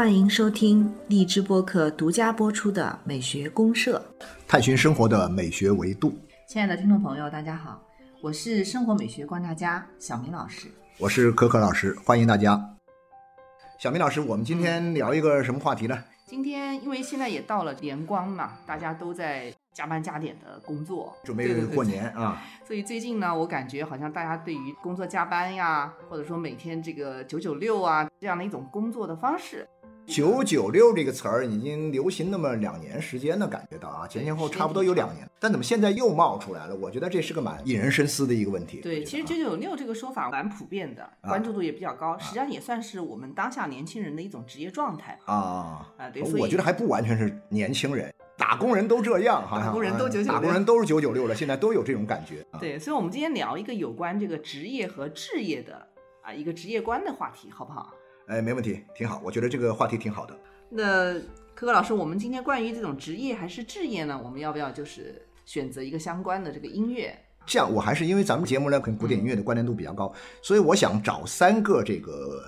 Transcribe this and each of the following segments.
欢迎收听荔枝播客独家播出的《美学公社》，探寻生活的美学维度。亲爱的听众朋友，大家好，我是生活美学观察家小明老师，我是可可老师，欢迎大家。小明老师，我们今天聊一个什么话题呢？今天因为现在也到了年关嘛，大家都在加班加点的工作，准备过年啊。所以最近呢，我感觉好像大家对于工作加班呀，或者说每天这个九九六啊这样的一种工作的方式。九九六这个词儿已经流行那么两年时间了，感觉到啊，前前后差不多有两年，但怎么现在又冒出来了？我觉得这是个蛮引人深思的一个问题。对，其实九九六这个说法蛮普遍的，关注度也比较高，实际上也算是我们当下年轻人的一种职业状态啊啊。对，我觉得还不完全是年轻人，打工人都这样哈，打工人都九九六，打工人都是九九六了，现在都有这种感觉。对，所以我们今天聊一个有关这个职业和置业的啊一个职业观的话题，好不好？哎，没问题，挺好，我觉得这个话题挺好的。那可可老师，我们今天关于这种职业还是置业呢？我们要不要就是选择一个相关的这个音乐？这样，我还是因为咱们节目呢跟古典音乐的关联度比较高，所以我想找三个这个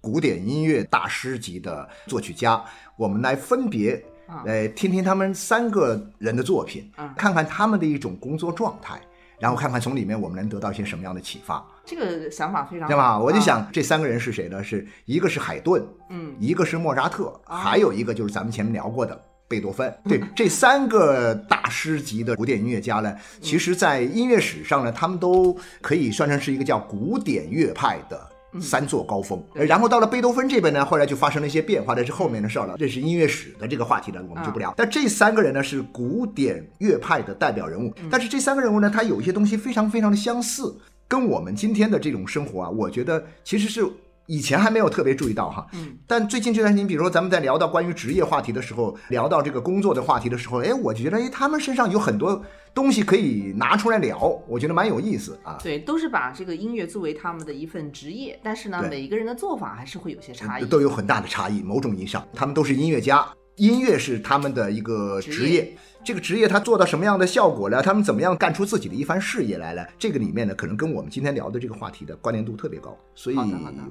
古典音乐大师级的作曲家，我们来分别来听听他们三个人的作品，看看他们的一种工作状态。然后看看从里面我们能得到一些什么样的启发，这个想法非常对吧？我就想这三个人是谁呢？是一个是海顿，嗯，一个是莫扎特，还有一个就是咱们前面聊过的贝多芬。对，这三个大师级的古典音乐家呢，其实在音乐史上呢，他们都可以算成是一个叫古典乐派的。三座高峰，然后到了贝多芬这边呢，后来就发生了一些变化，这是后面的事了。这是音乐史的这个话题了，我们就不聊。但这三个人呢，是古典乐派的代表人物。但是这三个人物呢，他有一些东西非常非常的相似，跟我们今天的这种生活啊，我觉得其实是。以前还没有特别注意到哈，嗯，但最近这段时间，比如说咱们在聊到关于职业话题的时候，聊到这个工作的话题的时候，哎，我就觉得哎，他们身上有很多东西可以拿出来聊，我觉得蛮有意思啊。对，都是把这个音乐作为他们的一份职业，但是呢，每一个人的做法还是会有些差异，都有很大的差异。某种意义上，他们都是音乐家。音乐是他们的一个职业，这个职业他做到什么样的效果了？他们怎么样干出自己的一番事业来了？这个里面呢，可能跟我们今天聊的这个话题的关联度特别高，所以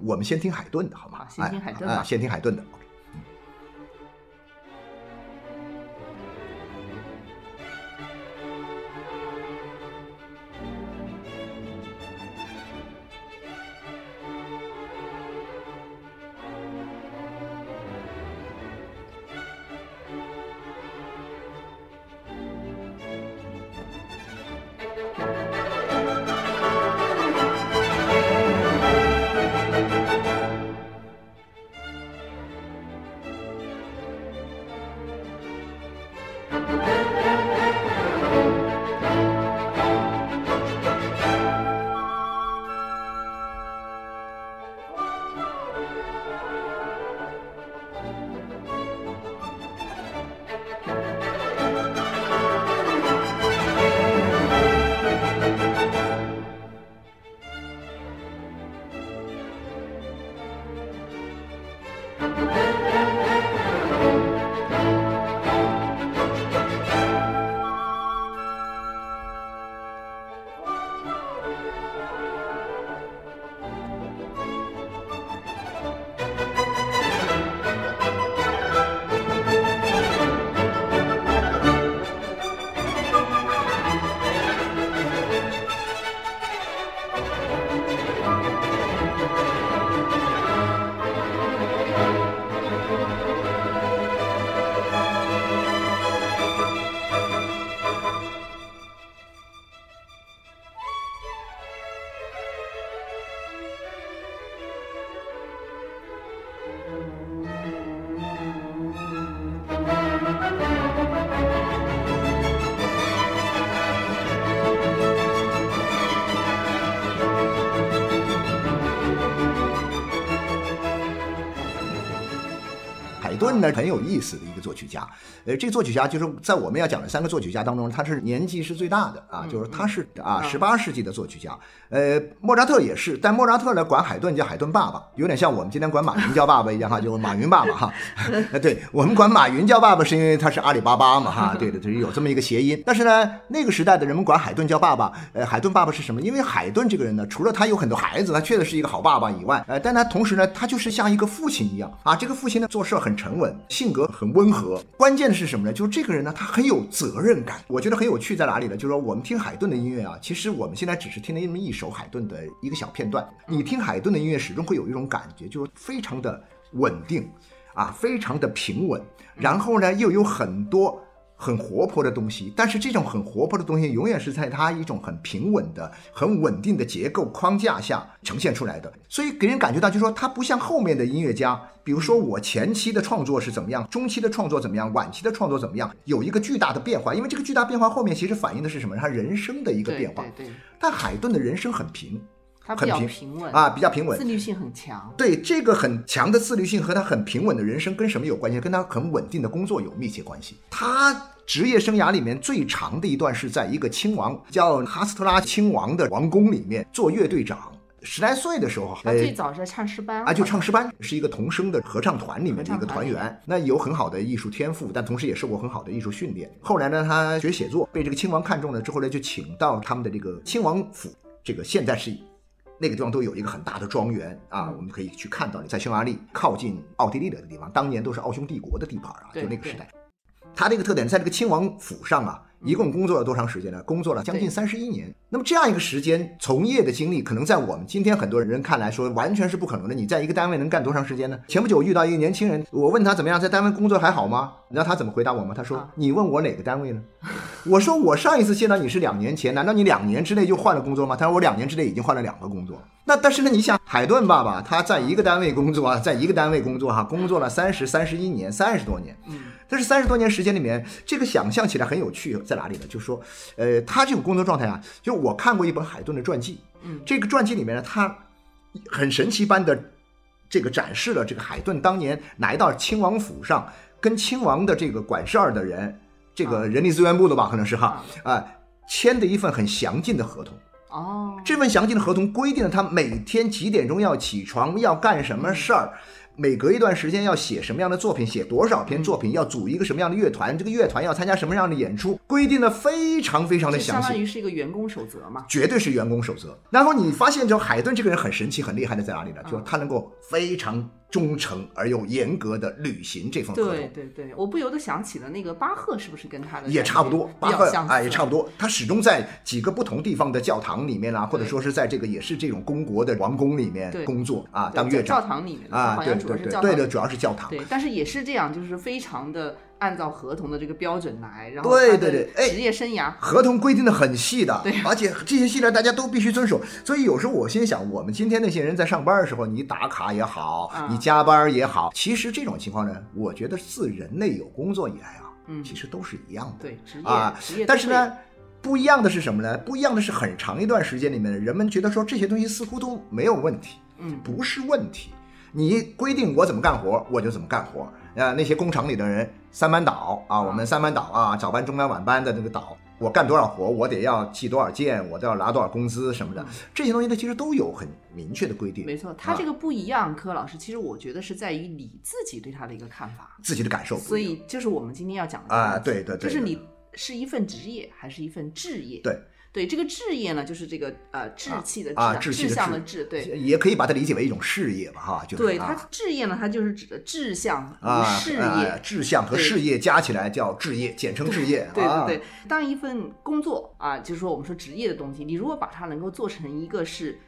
我们先听海顿的好吗？先听海顿吧，先听海顿的。那很有意思的一作曲家，呃，这个作曲家就是在我们要讲的三个作曲家当中，他是年纪是最大的啊，就是他是啊十八世纪的作曲家。呃，莫扎特也是，但莫扎特呢管海顿叫海顿爸爸，有点像我们今天管马云叫爸爸一样哈，就是马云爸爸哈。呃，对我们管马云叫爸爸是因为他是阿里巴巴嘛哈，对的，就是有这么一个谐音。但是呢，那个时代的人们管海顿叫爸爸，呃，海顿爸爸是什么？因为海顿这个人呢，除了他有很多孩子，他确实是一个好爸爸以外，呃，但他同时呢，他就是像一个父亲一样啊。这个父亲呢做事很沉稳，性格很温和。关键的是什么呢？就是这个人呢，他很有责任感。我觉得很有趣在哪里呢？就是说我们听海顿的音乐啊，其实我们现在只是听了那么一首海顿。的一个小片段，你听海顿的音乐始终会有一种感觉，就是非常的稳定啊，非常的平稳，然后呢又有很多很活泼的东西，但是这种很活泼的东西永远是在它一种很平稳的、很稳定的结构框架下呈现出来的，所以给人感觉到就是说它不像后面的音乐家，比如说我前期的创作是怎么样，中期的创作怎么样，晚期的创作怎么样，有一个巨大的变化，因为这个巨大变化后面其实反映的是什么？他人生的一个变化。对对。但海顿的人生很平。他比较平稳啊，比较平稳，自律性很强。对这个很强的自律性和他很平稳的人生跟什么有关系？跟他很稳定的工作有密切关系。他职业生涯里面最长的一段是在一个亲王叫哈斯特拉亲王的王宫里面做乐队长。十来岁的时候，他最早是唱诗班啊，就唱诗班，是一个童声的合唱团里面的一个团员。那有很好的艺术天赋，但同时也受过很好的艺术训练。后来呢，他学写作，被这个亲王看中了之后呢，就请到他们的这个亲王府。这个现在是。那个地方都有一个很大的庄园啊，我们可以去看到。在匈牙利靠近奥地利的地方，当年都是奥匈帝国的地盘啊，就那个时代。它这个特点在这个亲王府上啊。一共工作了多长时间呢？工作了将近三十一年。那么这样一个时间从业的经历，可能在我们今天很多人看来说完全是不可能的。你在一个单位能干多长时间呢？前不久我遇到一个年轻人，我问他怎么样，在单位工作还好吗？你知道他怎么回答我吗？他说：“你问我哪个单位呢？” 我说：“我上一次见到你是两年前，难道你两年之内就换了工作吗？”他说：“我两年之内已经换了两个工作。”那但是呢，你想海顿爸爸他在一个单位工作啊，在一个单位工作哈，工作了三十三十一年，三十多年。嗯。但是三十多年时间里面，这个想象起来很有趣，在哪里呢？就是说，呃，他这种工作状态啊，就我看过一本海顿的传记，嗯，这个传记里面呢，他很神奇般的这个展示了这个海顿当年来到亲王府上，跟亲王的这个管事儿的人，这个人力资源部的吧，可能是哈啊，签的一份很详尽的合同。哦，这份详尽的合同规定了他每天几点钟要起床，要干什么事儿。每隔一段时间要写什么样的作品，写多少篇作品，要组一个什么样的乐团，这个乐团要参加什么样的演出，规定的非常非常的详细，相当于是一个员工守则嘛，绝对是员工守则。然后你发现，就海顿这个人很神奇、很厉害的在哪里呢？就是他能够非常。忠诚而又严格的履行这份合同。对对对，我不由得想起了那个巴赫，是不是跟他的也差不多？巴赫啊，也差不多。他始终在几个不同地方的教堂里面啊，或者说是在这个也是这种公国的王宫里面工作啊，当乐长。教堂里面啊，对对对，对的，主要是教堂。对，但是也是这样，就是非常的。按照合同的这个标准来，然后对对对，哎，职业生涯合同规定的很细的，对，而且这些细则大家都必须遵守。所以有时候我心想，我们今天那些人在上班的时候，你打卡也好，你加班也好，其实这种情况呢，我觉得自人类有工作以来啊，嗯，其实都是一样的，对，职业啊，职业。但是呢，不一样的是什么呢？不一样的是很长一段时间里面，人们觉得说这些东西似乎都没有问题，嗯，不是问题。你规定我怎么干活，我就怎么干活。啊，那些工厂里的人三班倒啊，我们三班倒啊，早班、中班、晚班的那个倒，我干多少活，我得要记多少件，我都要拿多少工资什么的，这些东西它，其实都有很明确的规定。没错，他这个不一样，柯老师，其实我觉得是在于你自己对他的一个看法，自己的感受。所以就是我们今天要讲的啊，对对对，就是你是一份职业还是一份置业？对。对这个置业呢，就是这个呃志气的啊，志向的志，对，也可以把它理解为一种事业吧，哈，就是对它置业呢，它就是指的志向和，事业，志向和事业加起来叫置业，简称置业。对对对，当一份工作啊，就是说我们说职业的东西，你如果把它能够做成一个是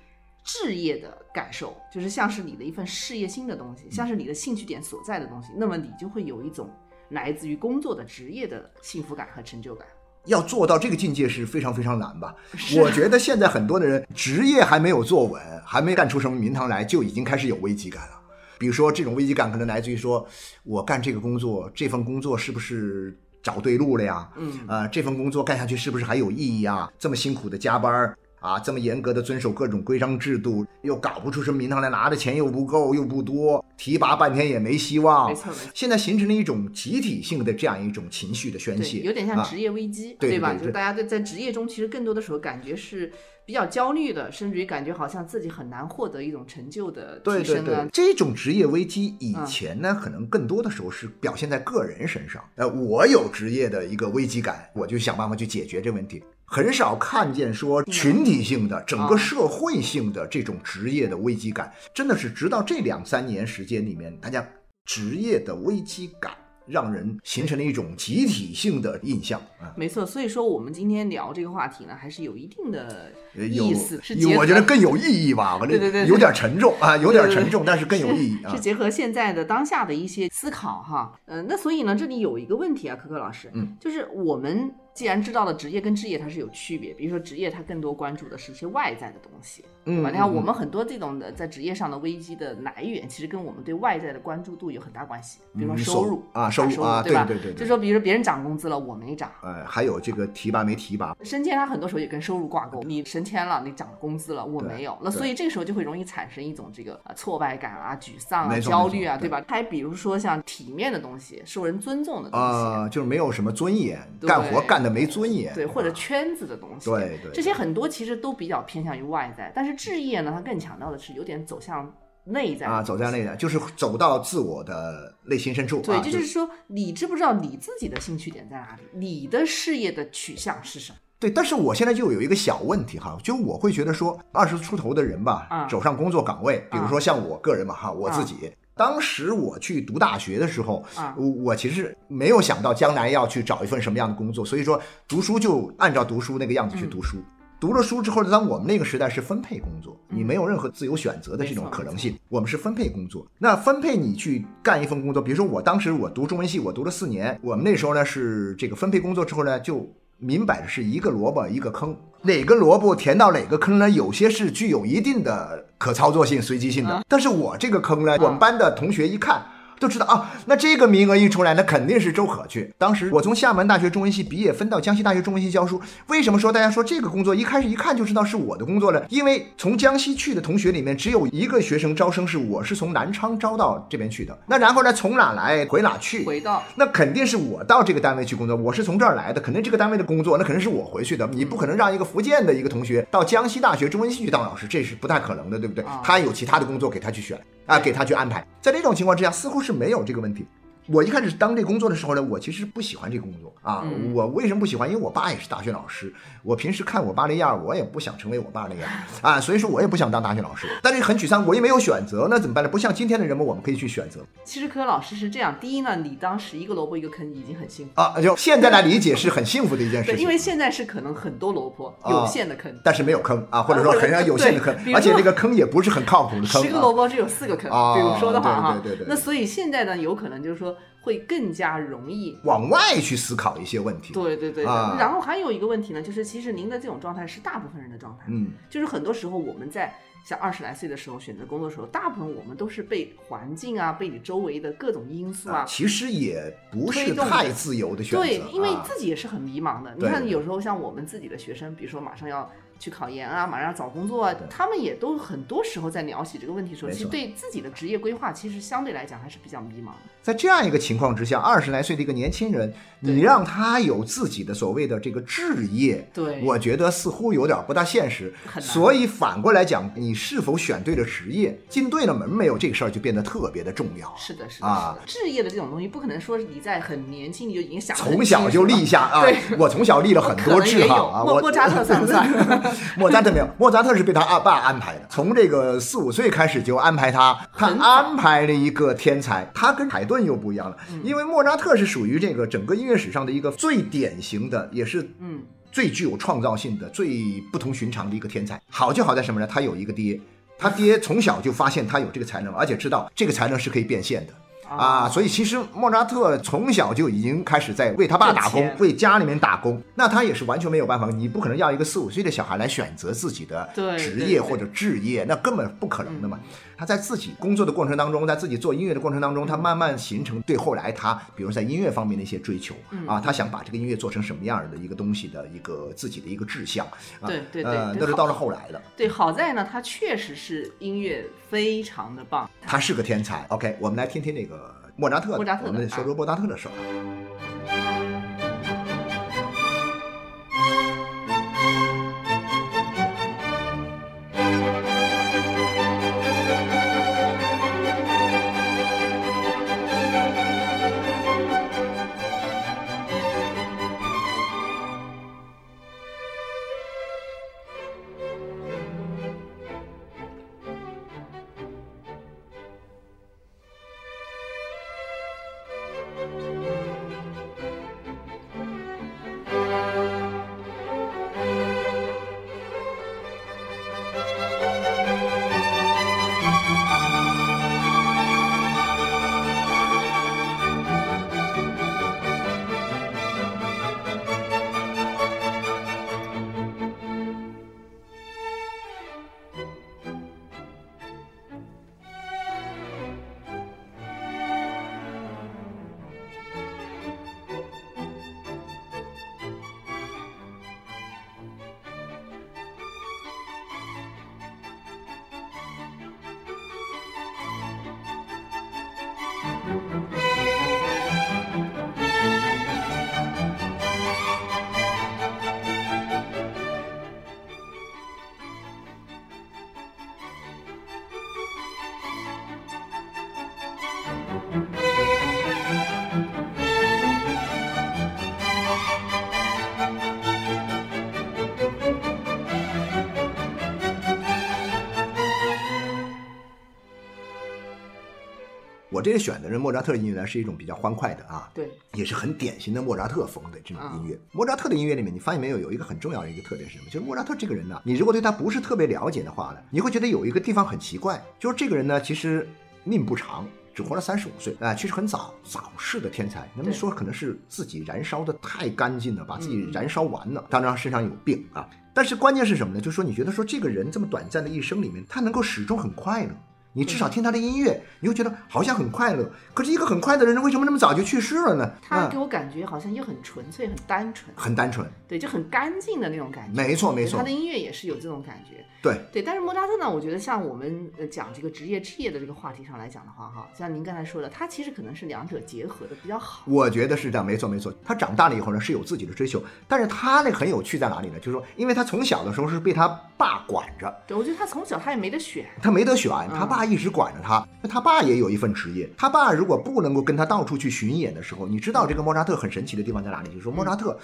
置业的感受，就是像是你的一份事业心的东西，像是你的兴趣点所在的东西，那么你就会有一种来自于工作的职业的幸福感和成就感。要做到这个境界是非常非常难吧？我觉得现在很多的人职业还没有坐稳，还没干出什么名堂来，就已经开始有危机感了。比如说，这种危机感可能来自于说，我干这个工作，这份工作是不是找对路了呀？嗯，啊，这份工作干下去是不是还有意义啊？这么辛苦的加班啊，这么严格的遵守各种规章制度，又搞不出什么名堂来，拿的钱又不够又不多，提拔半天也没希望。没错没错现在形成了一种集体性的这样一种情绪的宣，泄，有点像啊职业危机，吧？对对对就是大家在在职业中，其实更多的时候感觉是比较焦虑的，甚至于感觉好像自己很难获得一种成就的对对提升啊对，。这种职业危机以嗯前呢，可能更多的时候是表现在个人身上。呃，我有职业的一个危机感，我就想办法去解决这问题。很少看见说群体性的、整个啊社会性的这种职业的危机感，真的是直到这两三年时间里面，大家职业的危机感让人形成了一种集体性的印象啊。没错，所以说我们今天聊这个话题呢，还是有一定的意思，是我觉得更有意义吧，对对对对有点沉重啊，有点沉重，但是更有意义啊是。结合现在的当下的一些思考哈。嗯、那所以呢，这里有一个问题啊，可可老师，嗯，就是我们既然知道了职业跟置业它是有区别，比如说职业它更多关注的是一些外在的东西，嗯？你看嗯我们很多这种的在职业上的危机的来源，其实跟我们对外在的关注度有很大关系，比如说嗯收入啊收入对吧？对对对对就说比如说别人涨工资了，我没涨。哎，还有这个提拔没提拔，升迁它很多时候也跟收入挂钩，你升迁了，你涨工资了，我没有，那所以这个时候就会容易产生一种这个啊挫败感啊、沮丧啊、焦虑啊，对吧？还比如说像体面的东西、受人尊重的东西，啊，就是没有什么尊严，对干活干的没尊严，对，或者啊圈子的东西，对对这些很多其实都比较偏向于外在，但是置业呢，它更强调的是有点走向内在啊，走向内在，就是走到自我的内心深处对，啊，就是说，你知不知道你自己的兴趣点在哪里？你的事业的取向是什么？对，但是我现在就有一个小问题哈，就我会觉得说，二十出头的人吧，啊走上工作岗位，比如说像我个人嘛哈，我自己。当时我去读大学的时候，啊我我其实没有想到将来要去找一份什么样的工作，所以说读书就按照读书那个样子去读书。读了书之后，当我们那个时代是分配工作，你没有任何自由选择的这种可能性，我们是分配工作。那分配你去干一份工作，比如说我当时我读中文系，我读了四年，我们那时候呢是这个分配工作之后呢，就明摆着是一个萝卜一个坑，哪个萝卜填到哪个坑呢？有些是具有一定的可操作性、随机性的，但是我这个坑呢，我们班的同学一看。都知道啊，那这个名额一出来，那肯定是周可去。当时我从厦门大学中文系毕业，分到江西大学中文系教书。为什么说大家说这个工作一开始一看就知道是我的工作了？因为从江西去的同学里面，只有一个学生招生是我是从南昌招到这边去的。那然后呢，从哪来回哪去？回到那肯定是我到这个单位去工作，我是从这儿来的，肯定这个单位的工作，那肯定是我回去的。你不可能让一个福建的一个同学到江西大学中文系去当老师，这是不太可能的，对不对啊？他有其他的工作给他去选啊，给他去安排。在这种情况之下，似乎是没有这个问题。我一开始当这工作的时候呢，我其实不喜欢这个工作啊。嗯我为什么不喜欢？因为我爸也是大学老师，我平时看我爸那样，我也不想成为我爸那样 啊，所以说我也不想当大学老师。但是很沮丧，我也没有选择，那怎么办呢？不像今天的人们，我们可以去选择其实科老师是这样，第一呢，你当时一个萝卜一个坑已经很幸福，啊。就现在来理解是很幸福的一件事 对，情。因为现在是可能很多萝卜啊有限的坑，但是没有坑啊，或者说很有限的坑而且这个坑也不是很靠谱的坑。啊十个萝卜只有四个坑，啊比如说的话哈，对对对对那所以现在呢，有可能就是说会更加容易。往外去思考一些问题。对对对对，啊然后还有一个问题呢，就是其实您的这种状态是大部分人的状态，嗯，就是很多时候我们在像二十来岁的时候选择工作的时候，大部分我们都是被环境啊，被你周围的各种因素啊，其实也不是太自由的选择。对，因为啊自己也是很迷茫的。你看，有时候像我们自己的学生，比如说马上要去考研啊，马上要找工作啊，他们也都很多时候在聊起这个问题的时候，其实对自己的职业规划，其实相对来讲还是比较迷茫的。在这样一个情况之下，二十来岁的一个年轻人，你让他有自己的所谓的这个置业，对我觉得似乎有点不大现实。所以反过来讲，你是否选对了职业，进对了门没有，这个事儿就变得特别的重要。是的，是的，啊是的。置业的这种东西，不可能说你在很年轻你就已经想从小就立下 啊！我从小立了很多志可能也有哈啊！莫扎特算不算？莫扎特没有，莫扎特是被他阿爸安排的，从这个四五岁开始就安排他，他安排了一个天才，他跟海顿又不一样了，嗯因为莫扎特是属于这个整个音乐史上的一个最典型的，也是嗯，最具有创造性的、最不同寻常的一个天才。好就好在什么呢？他有一个爹，他爹从小就发现他有这个才能，而且知道这个才能是可以变现的。啊，所以其实莫扎特从小就已经开始在为他爸打工，为家里面打工。那他也是完全没有办法，你不可能要一个四五岁的小孩来选择自己的职业或者置业，那根本不可能的嘛。他在自己工作的过程当中，在自己做音乐的过程当中，他慢慢形成对后来他，比如在音乐方面的一些追求啊，他想把这个音乐做成什么样的一个东西的一个自己的一个志向啊。对对对，那是到了后来的。对，好在呢，他确实是音乐非常的棒，他是个天才。OK，我们来听听那个莫扎特，莫扎特，我们说说莫扎特的事儿。我这个选的是莫扎特的音乐呢，是一种比较欢快的啊，对，也是很典型的莫扎特风的这种音乐。莫扎特的音乐里面，你发现没有，有一个很重要的一个特点是什么？就是莫扎特这个人呢，你如果对他不是特别了解的话呢，你会觉得有一个地方很奇怪，就是这个人呢，其实命不长，只活了三十五岁，啊，其实很早早逝的天才。那么说可能是自己燃烧的太干净了，把自己燃烧完了，当然身上有病啊。但是关键是什么呢？就是说你觉得说这个人这么短暂的一生里面，他能够始终很快乐。你至少听他的音乐，你会觉得好像很快乐。可是一个很快乐的人，为什么那么早就去世了呢？他给我感觉好像又很纯粹、很单纯，很单纯，对，就很干净的那种感觉。没错，没错。他的音乐也是有这种感觉。对对，但是莫扎特呢，我觉得像我们呃讲这个职业置业的这个话题上来讲的话，哈，像您刚才说的，他其实可能是两者结合的比较好。我觉得是这样，没错没错。他长大了以后呢，是有自己的追求，但是他那个很有趣在哪里呢？就是说，因为他从小的时候是被他爸管着。对，我觉得他从小他也没得选，他没得选，他爸一直管着他。那他爸也有一份职业，他爸如果不能够跟他到处去巡演的时候，你知道这个莫扎特很神奇的地方在哪里？就是说莫扎特。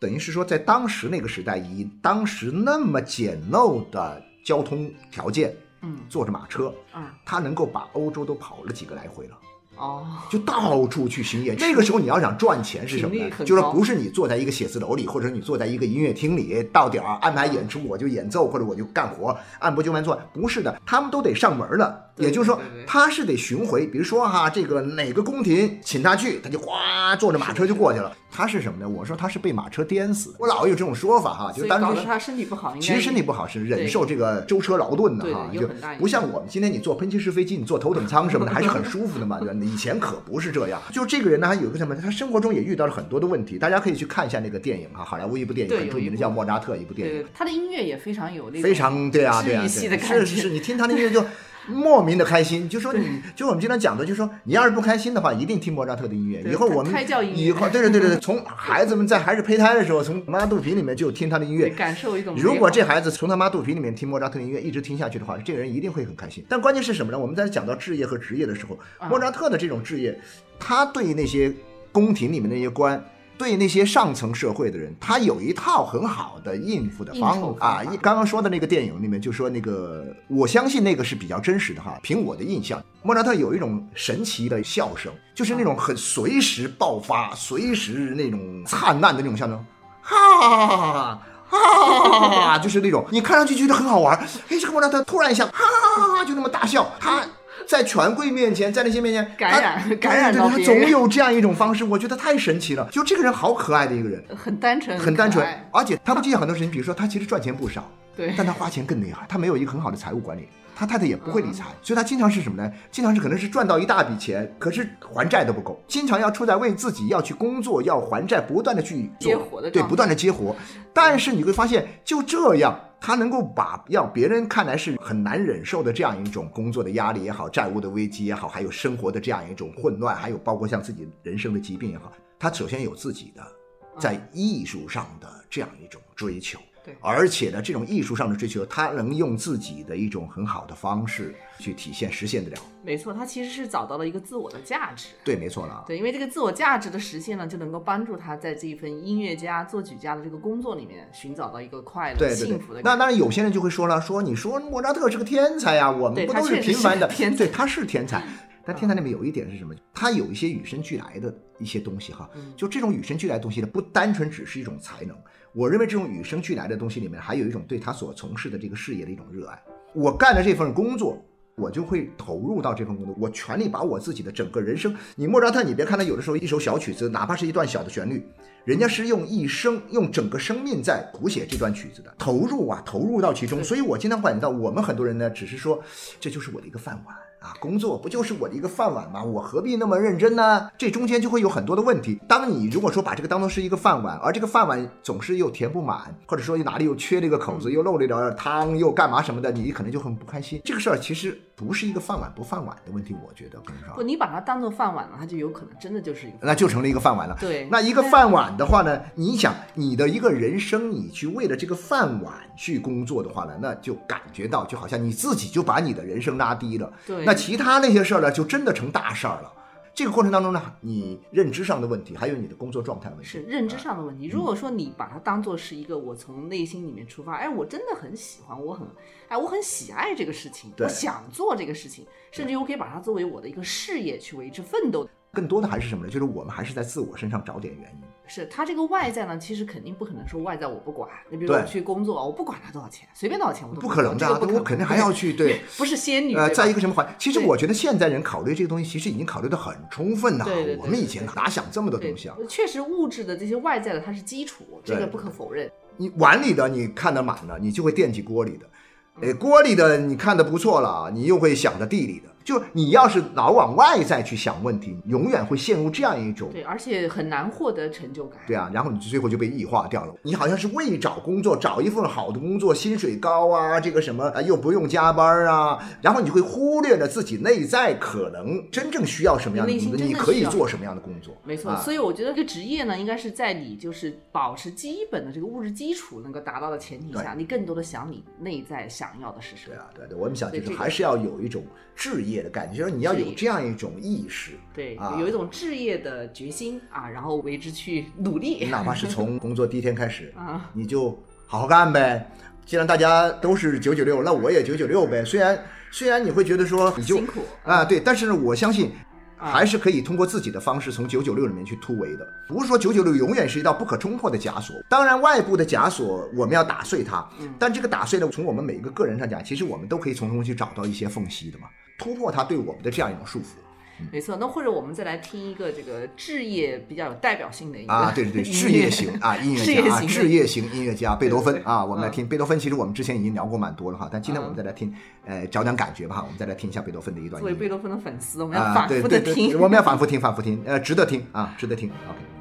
等于是说，在当时那个时代，以当时那么简陋的交通条件，嗯，坐着马车，嗯，他能够把欧洲都跑了几个来回了。哦，就到处去巡演。这个时候你要想赚钱是什么呢？就是说不是你坐在一个写字楼里，或者你坐在一个音乐厅里，到点儿安排演出我就演奏或者我就干活，按部就班做。不是的，他们都得上门了。也就是说，他是得巡回。比如说哈，这个哪个宫廷请他去，他就哗坐着马车就过去了。他是什么呢？我说他是被马车颠死。我老有这种说法哈，就当时他身体不好，其实身体不好是忍受这个舟车劳顿的哈，就不像我们今天你坐喷气式飞机，你坐头等舱什么的还是很 舒服的嘛，对吧？以前可不是这样。就这个人呢，还有一个什么？他生活中也遇到了很多的问题。大家可以去看一下那个电影哈，好莱坞一部电影很著名的叫《莫扎特》一部电影。他的音乐也非常有那非常对啊对啊，是是是，你听他的音乐就。莫名的开心，就说你，就我们经常讲的，就说你要是不开心的话，一定听莫扎特的音乐。以后我们以后，对对对对，从孩子们在还是胚胎的时候，从妈肚皮里面就听他的音乐，感受一种。如果这孩子从他妈肚皮里面听莫扎特的音乐，一直听下去的话，这个人一定会很开心。但关键是什么呢？我们在讲到置业和职业的时候，莫扎特的这种置业，他对那些宫廷里面那些官。对那些上层社会的人，他有一套很好的应付的方法啊。刚刚说的那个电影里面就说那个，我相信那个是比较真实的哈。凭我的印象，莫扎特有一种神奇的笑声，就是那种很随时爆发、随时那种灿烂的那种笑声，哈哈哈哈哈哈，就是那种你看上去觉得很好玩。哎，这个莫扎特突然一下，哈哈哈哈就那么大笑，他。在权贵面前，在那些面前感染感染对对对，到他总有这样一种方式，我觉得太神奇了。就这个人好可爱的一个人，很单纯，很单纯，而且他不计较很多事情，比如说他其实赚钱不少，对但他花钱更厉害，他没有一个很好的财务管理。他太太也不会理财，嗯所以他经常是什么呢？经常是可能是赚到一大笔钱，可是还债都不够，经常要处在为自己要去工作、要还债，不断的去做接活的对，不断的接活。但是你会发现，就这样，他能够把要别人看来是很难忍受的这样一种工作的压力也好，债务的危机也好，还有生活的这样一种混乱，还有包括像自己人生的疾病也好，他首先有自己的在艺术上的这样一种追求。对而且呢，这种艺术上的追求，他能用自己的一种很好的方式去体现、实现得了。没错，他其实是找到了一个自我的价值。对，没错了啊。对，因为这个自我价值的实现呢，就能够帮助他在这一份音乐家、作曲家的这个工作里面寻找到一个快乐、对对对幸福的，那。当然有些人就会说了，说你说莫扎特是个天才呀，我们不都对他确实平凡的？天才对，他是天才。但天才里面有一点是什么？他有一些与生俱来的一些东西哈，嗯就这种与生俱来的东西呢，不单纯只是一种才能。我认为这种与生俱来的东西里面，还有一种对他所从事的这个事业的一种热爱。我干的这份工作，我就会投入到这份工作，我全力把我自己的整个人生。你莫扎特，你别看他有的时候一首小曲子，哪怕是一段小的旋律，人家是用一生、用整个生命在谱写这段曲子的，投入啊，投入到其中。所以我经常感觉到，我们很多人呢，只是说这就是我的一个饭碗。啊，工作不就是我的一个饭碗吗？我何必那么认真呢？这中间就会有很多的问题。当你如果说把这个当做是一个饭碗，而这个饭碗总是又填不满，或者说哪里又缺了一个口子，又漏了一点汤，又干嘛什么的，你可能就很不开心。这个事儿其实不是一个饭碗不饭碗的问题，我觉得更不，你把它当做饭碗了，它就有可能真的就是一个那就成了一个饭碗了。对那一个饭碗的话呢，你想你的一个人生，你去为了这个饭碗去工作的话呢，那就感觉到就好像你自己就把你的人生拉低了。对那其他那些事儿呢，就真的成大事儿了。这个过程当中呢，你认知上的问题，还有你的工作状态问题，是认知上的嗯问题。如果说你把它当做是一个我从内心里面出发，哎，我真的很喜欢，我很，哎，我很喜爱这个事情，我想做这个事情，甚至于我可以把它作为我的一个事业去为之奋斗。更多的还是什么呢？就是我们还是在自我身上找点原因。是他这个外在呢，其实肯定不可能说外在我不管。你比如说我去工作，我不管他多少钱，随便多少钱我都不可能的我肯定还要去 对。不是仙女。呃，在一个什么环？其实我觉得现在人考虑这个东西，其实已经考虑的很充分了。对对对我们以前对哪想这么多东西啊？确实物质的这些外在的它是基础，这个不可否认。你碗里的你看得满了，你就会惦记锅里的；嗯哎，锅里的你看的不错了，你又会想着地里的。就你要是老往外在去想问题，永远会陷入这样一种对，而且很难获得成就感。对啊，然后你最后就被异化掉了。你好像是为找工作，找一份好的工作，薪水高啊，这个什么啊，又不用加班啊，然后你会忽略了自己内在可能真正需要什么样的工作，你可以做什么样的工作。没错，啊所以我觉得这个职业呢，应该是在你就是保持基本的这个物质基础能够达到的前提下，你更多的想你内在想要的是什么。对啊，对对，我们想就是还是要有一种置业的感觉，就是你要有这样一种意识。对，啊有一种置业的决心啊，然后为之去努力。哪怕是从工作第一天开始 啊，你就好好干呗。既然大家都是九九六，那我也九九六呗。虽然虽然你会觉得说你就辛苦啊，对，但是呢，我相信。啊还是可以通过自己的方式从九九六里面去突围的，不是说九九六永远是一道不可冲破的枷锁。当然，外部的枷锁我们要打碎它，嗯但这个打碎呢，从我们每一个个人上讲，其实我们都可以从中去找到一些缝隙的嘛，突破他对我们的这样一种束缚。没错，那或者我们再来听一个这个置业比较有代表性的一个啊，对对对，置 业型啊，音乐家 啊，置业型音乐家贝多芬啊，我们来嗯听贝多芬。其实我们之前已经聊过蛮多了哈，但今天我们嗯再来听，呃，找点感觉吧哈，我们再来听一下贝多芬的一段作为贝多芬的粉丝，我们要啊，反对对对，复的听。我们要反复听，反复听，呃，值得听啊，值得听。OK。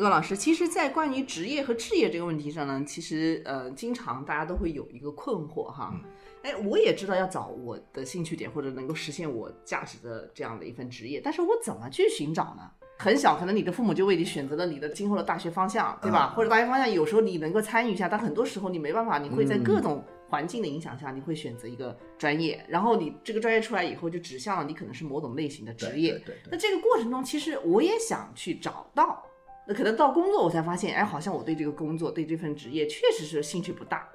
可可老师，其实，在关于职业和置业这个问题上呢，其实呃，经常大家都会有一个困惑哈。哎，我也知道要找我的兴趣点或者能够实现我价值的这样的一份职业，但是我怎么去寻找呢？很小，可能你的父母就为你选择了你的今后的大学方向，对吧？或者大学方向有时候你能够参与一下，但很多时候你没办法，你会在各种环境的影响下，你会选择一个专业，然后你这个专业出来以后就指向了你可能是某种类型的职业。对对对那这个过程中，其实我也想去找到，那可能到工作我才发现，哎，好像我对这个工作、对这份职业确实是兴趣不大。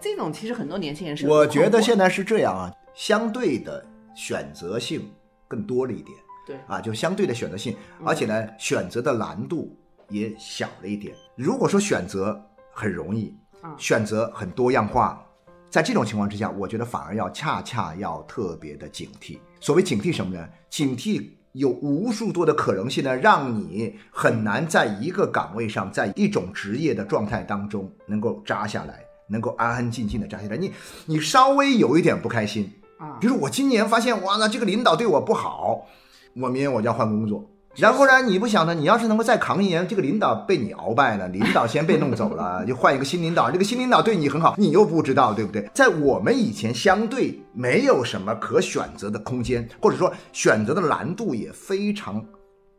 这种其实很多年轻人是我觉得现在是这样啊，相对的选择性更多了一点对啊，就相对的选择性，而且呢，选择的难度也小了一点。如果说选择很容易嗯，选择很多样化，在这种情况之下，我觉得反而要恰恰要特别的警惕。所谓警惕什么呢？警惕有无数多的可能性呢，让你很难在一个岗位上，在一种职业的状态当中能够扎下来，能够安安静静的扎下来。你你稍微有一点不开心，啊比，如说我今年发现哇，那这个领导对我不好，我明年我就要换工作。然后呢，你不想呢？你要是能够再扛一年，这个领导被你鳌拜了，领导先被弄走了，就换一个新领导，这个新领导对你很好，你又不知道，对不对？在我们以前相对没有什么可选择的空间，或者说选择的难度也非常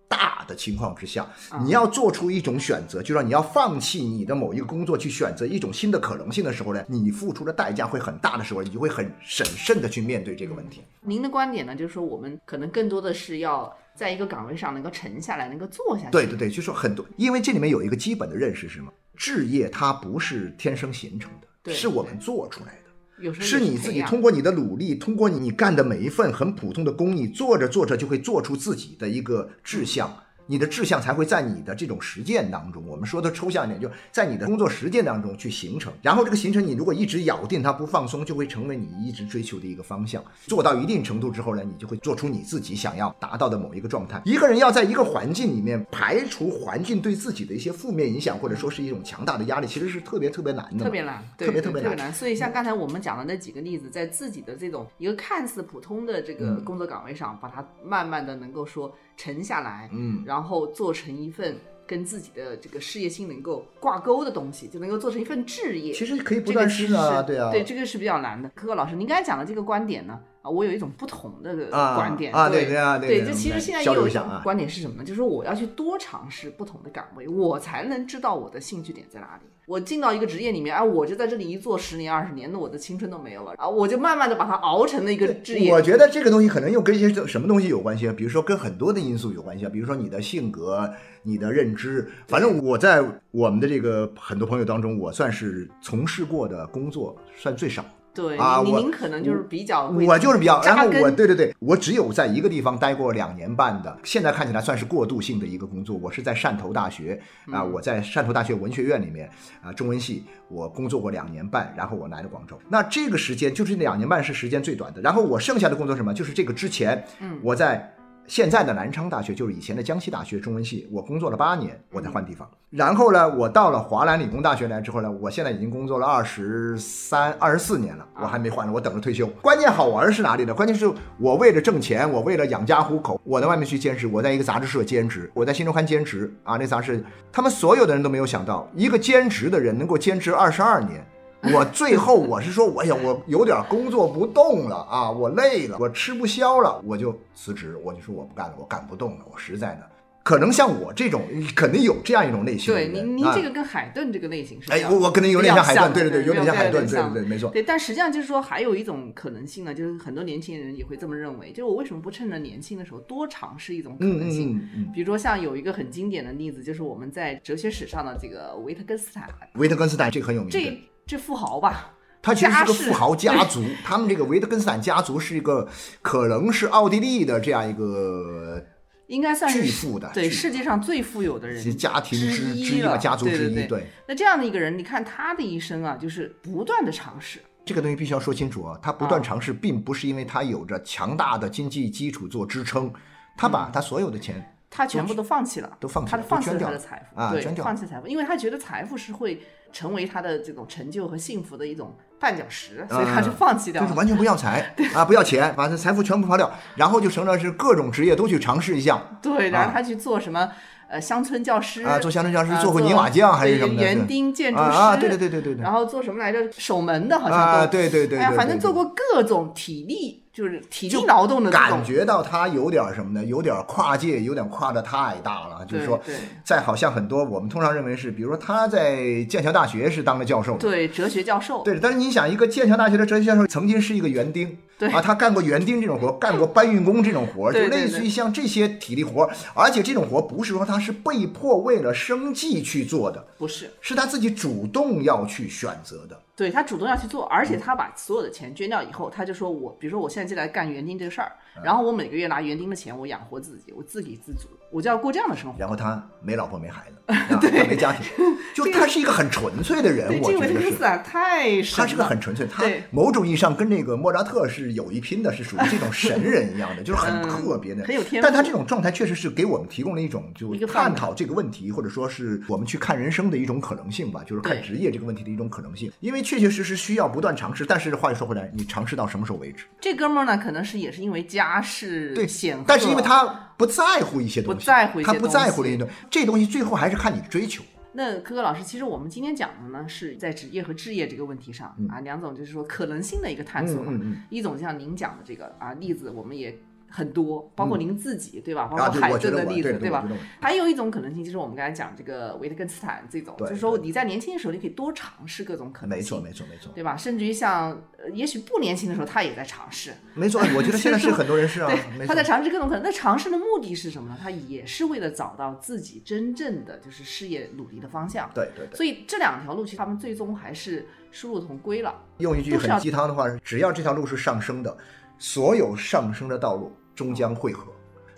大的情况之下，你要做出一种选择，就说你要放弃你的某一个工作，去选择一种新的可能性的时候呢，你付出的代价会很大的时候，你就会很审慎的去面对这个问题。您的观点呢，就是说我们可能更多的是要在一个岗位上能够沉下来，能够做下去。对对对，就说很多，因为这里面有一个基本的认识是什么？置业它不是天生形成的，对是我们做出来的。有时候是你自己通过你的努力，通过你干的每一份很普通的工，你做着做着就会做出自己的一个志向。你的志向才会在你的这种实践当中，我们说的抽象一点，就在你的工作实践当中去形成。然后这个形成，你如果一直咬定它不放松，就会成为你一直追求的一个方向。做到一定程度之后呢，你就会做出你自己想要达到的某一个状态。一个人要在一个环境里面排除环境对自己的一些负面影响，或者说是一种强大的压力，其实是特别特别难的，特别难，对特别特别难。所以像刚才我们讲的那几个例子，在自己的这种一个看似普通的这个嗯工作岗位上，把它慢慢的能够说沉下来，嗯，然后做成一份跟自己的这个事业心能够挂钩的东西，就能够做成一份置业。其实可以不这个断试啊，对啊，对，这个是比较难的。可可老师，您刚才讲的这个观点呢，啊，我有一种不同的啊观点啊对对对啊对对，就其实现在有一种观点是什么呢？就是说我要去多尝试不同的岗位，我才能知道我的兴趣点在哪里。我进到一个职业里面，啊，我就在这里一做十年二十年，那我的青春都没有了，啊，我就慢慢的把它熬成了一个职业。我觉得这个东西可能又跟一些什么东西有关系啊？比如说跟很多的因素有关系啊，比如说你的性格、你的认知。反正我在我们的这个很多朋友当中，我算是从事过的工作算最少。对，啊我您您可能就是比较我就是比较，然后我对对对，我只有在一个地方待过两年半的，现在看起来算是过渡性的一个工作。我是在汕头大学啊、嗯我在汕头大学文学院里面啊、中文系，我工作过两年半，然后我来了广州。那这个时间就是两年半是时间最短的，然后我剩下的工作什么？就是这个之前，嗯我在。现在的南昌大学就是以前的江西大学中文系，我工作了八年，我在换地方。然后呢，我到了华南理工大学来之后呢，我现在已经工作了二十三、二十四年了，我还没换呢，我等着退休。关键好玩是哪里呢？关键是我为了挣钱，我为了养家糊口，我在外面去兼职，我在一个杂志社兼职，我在新周刊兼职啊，那杂志，他们所有的人都没有想到，一个兼职的人能够坚持二十二年。我最后我是说，我呀，我有点工作不动了啊，我累了，我吃不消了，我就辞职，我就说我不干了，我干不动了，我实在的。可能像我这种，肯定有这样一种类型对您您这个跟海顿这个类型是比哎，我我可能有点像海顿，对对对，有点像海顿，对对对，没错。对，但实际上就是说，还有一种可能性呢，就是很多年轻人也会这么认为，就是我为什么不趁着年轻的时候多尝试一种可嗯能性？嗯嗯嗯，比如说，像有一个很经典的例子，就是我们在哲学史上的这个维特根斯坦，维特根斯坦这个很有名的，这这富豪吧，他其实是个富豪家族，他们这个维特根斯坦家族是一个可能是奥地利的这样一个应该算是巨富的对世界上最富有的人是家庭之一嘛，了家族之一。对对对。对，那这样的一个人，你看他的一生啊，就是不断的尝试。这个东西必须要说清楚啊，他不断尝试，并不是因为他有着强大的经济基础做支撑，他把他所有的钱他全部都放弃了，都放弃了他放弃了他的财富，对，啊捐掉放弃财富，因为他觉得财富是会成为他的这种成就和幸福的一种绊脚石，所以他就放弃掉了。就是完全不要财 啊，不要钱，把这财富全部抛掉，然后就成了是各种职业都去尝试一下。对，然后啊他去做什么？呃乡村教师啊，做乡村教师，呃做过泥瓦匠还是什么的？园丁建筑师啊啊，对对对对对对。然后做什么来着？守门的，好像都。啊，对对对对。哎呀，反正做过各种体力，就是体力劳动的感觉到他有点什么呢？有点跨界，有点跨的太大了。就是说在好像很多我们通常认为是，比如说他在剑桥大学是当了教授，对哲学教授，对，但是你想，一个剑桥大学的哲学教授曾经是一个园丁，对。啊，他干过园丁这种活，干过搬运工这种活，就类似于像这些体力活，而且这种活不是说他是被迫为了生计去做的，不是，是他自己主动要去选择的。对他主动要去做，而且嗯。他把所有的钱捐掉以后，他就说我，比如说我现在就来干园丁这个事儿，嗯然后我每个月拿园丁的钱，我养活自己，我自给自足，我就要过这样的生活。然后他没老婆没孩子，啊、他没家庭，就他是一个很纯粹的人，我觉得是。特根斯坦太神他是个很纯粹，他某种意义上跟那个莫扎特是有一拼的，是属于这种神人一样的，就是很嗯特别的，很有天赋。但他这种状态确实是给我们提供了一种就探讨这个问题，或者说是我们去看人生的一种可能性吧，就是看职业这个问题的一种可能性。因为确确实实需要不断尝试，但是话又说回来，你尝试到什么时候为止？这哥们儿呢，可能是也是因为家世对显赫，但是因为他不在乎一些东西，不在乎一些他不在乎这些东西，这东西最后还是看你的追求。那科科老师，其实我们今天讲的呢，是在职业和置业这个问题上、啊，两种就是说可能性的一个探索一种像您讲的这个啊例子，我们也很多，包括您自己、对吧？包啊，括海顿的例子，对对吧？还有一种可能性，就是我们刚才讲这个维特根斯坦这种，就是说你在年轻的时候，你可以多尝试各种可能性。没错没错没错对吧？甚至于像，呃，也许不年轻的时候，他也在尝试。没错，我觉得现在是很多人是啊，对，他在尝试各种可能。那尝试的目的是什么呢？他也是为了找到自己真正的就是事业努力的方向。对对对。所以这两条路，其实他们最终还是殊路同归了。用一句很鸡汤的话，只要这条路是上升的，所有上升的道路终将汇合。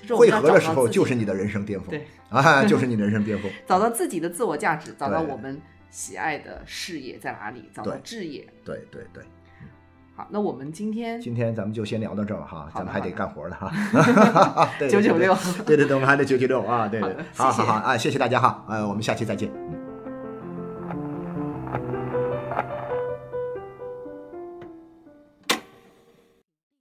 汇合的时候，就是你的人生巅峰。对啊，就是你的人生巅峰。找到自己的自我价值，找到我们喜爱的事业在哪里，找到对置业。对对对，好，那我们今天今天咱们就先聊到这儿哈，咱们还得干活呢哈。对对对996对对对，我们还得九九六啊，对对好，好好好啊，谢谢大家哈，呃，我们下期再见。嗯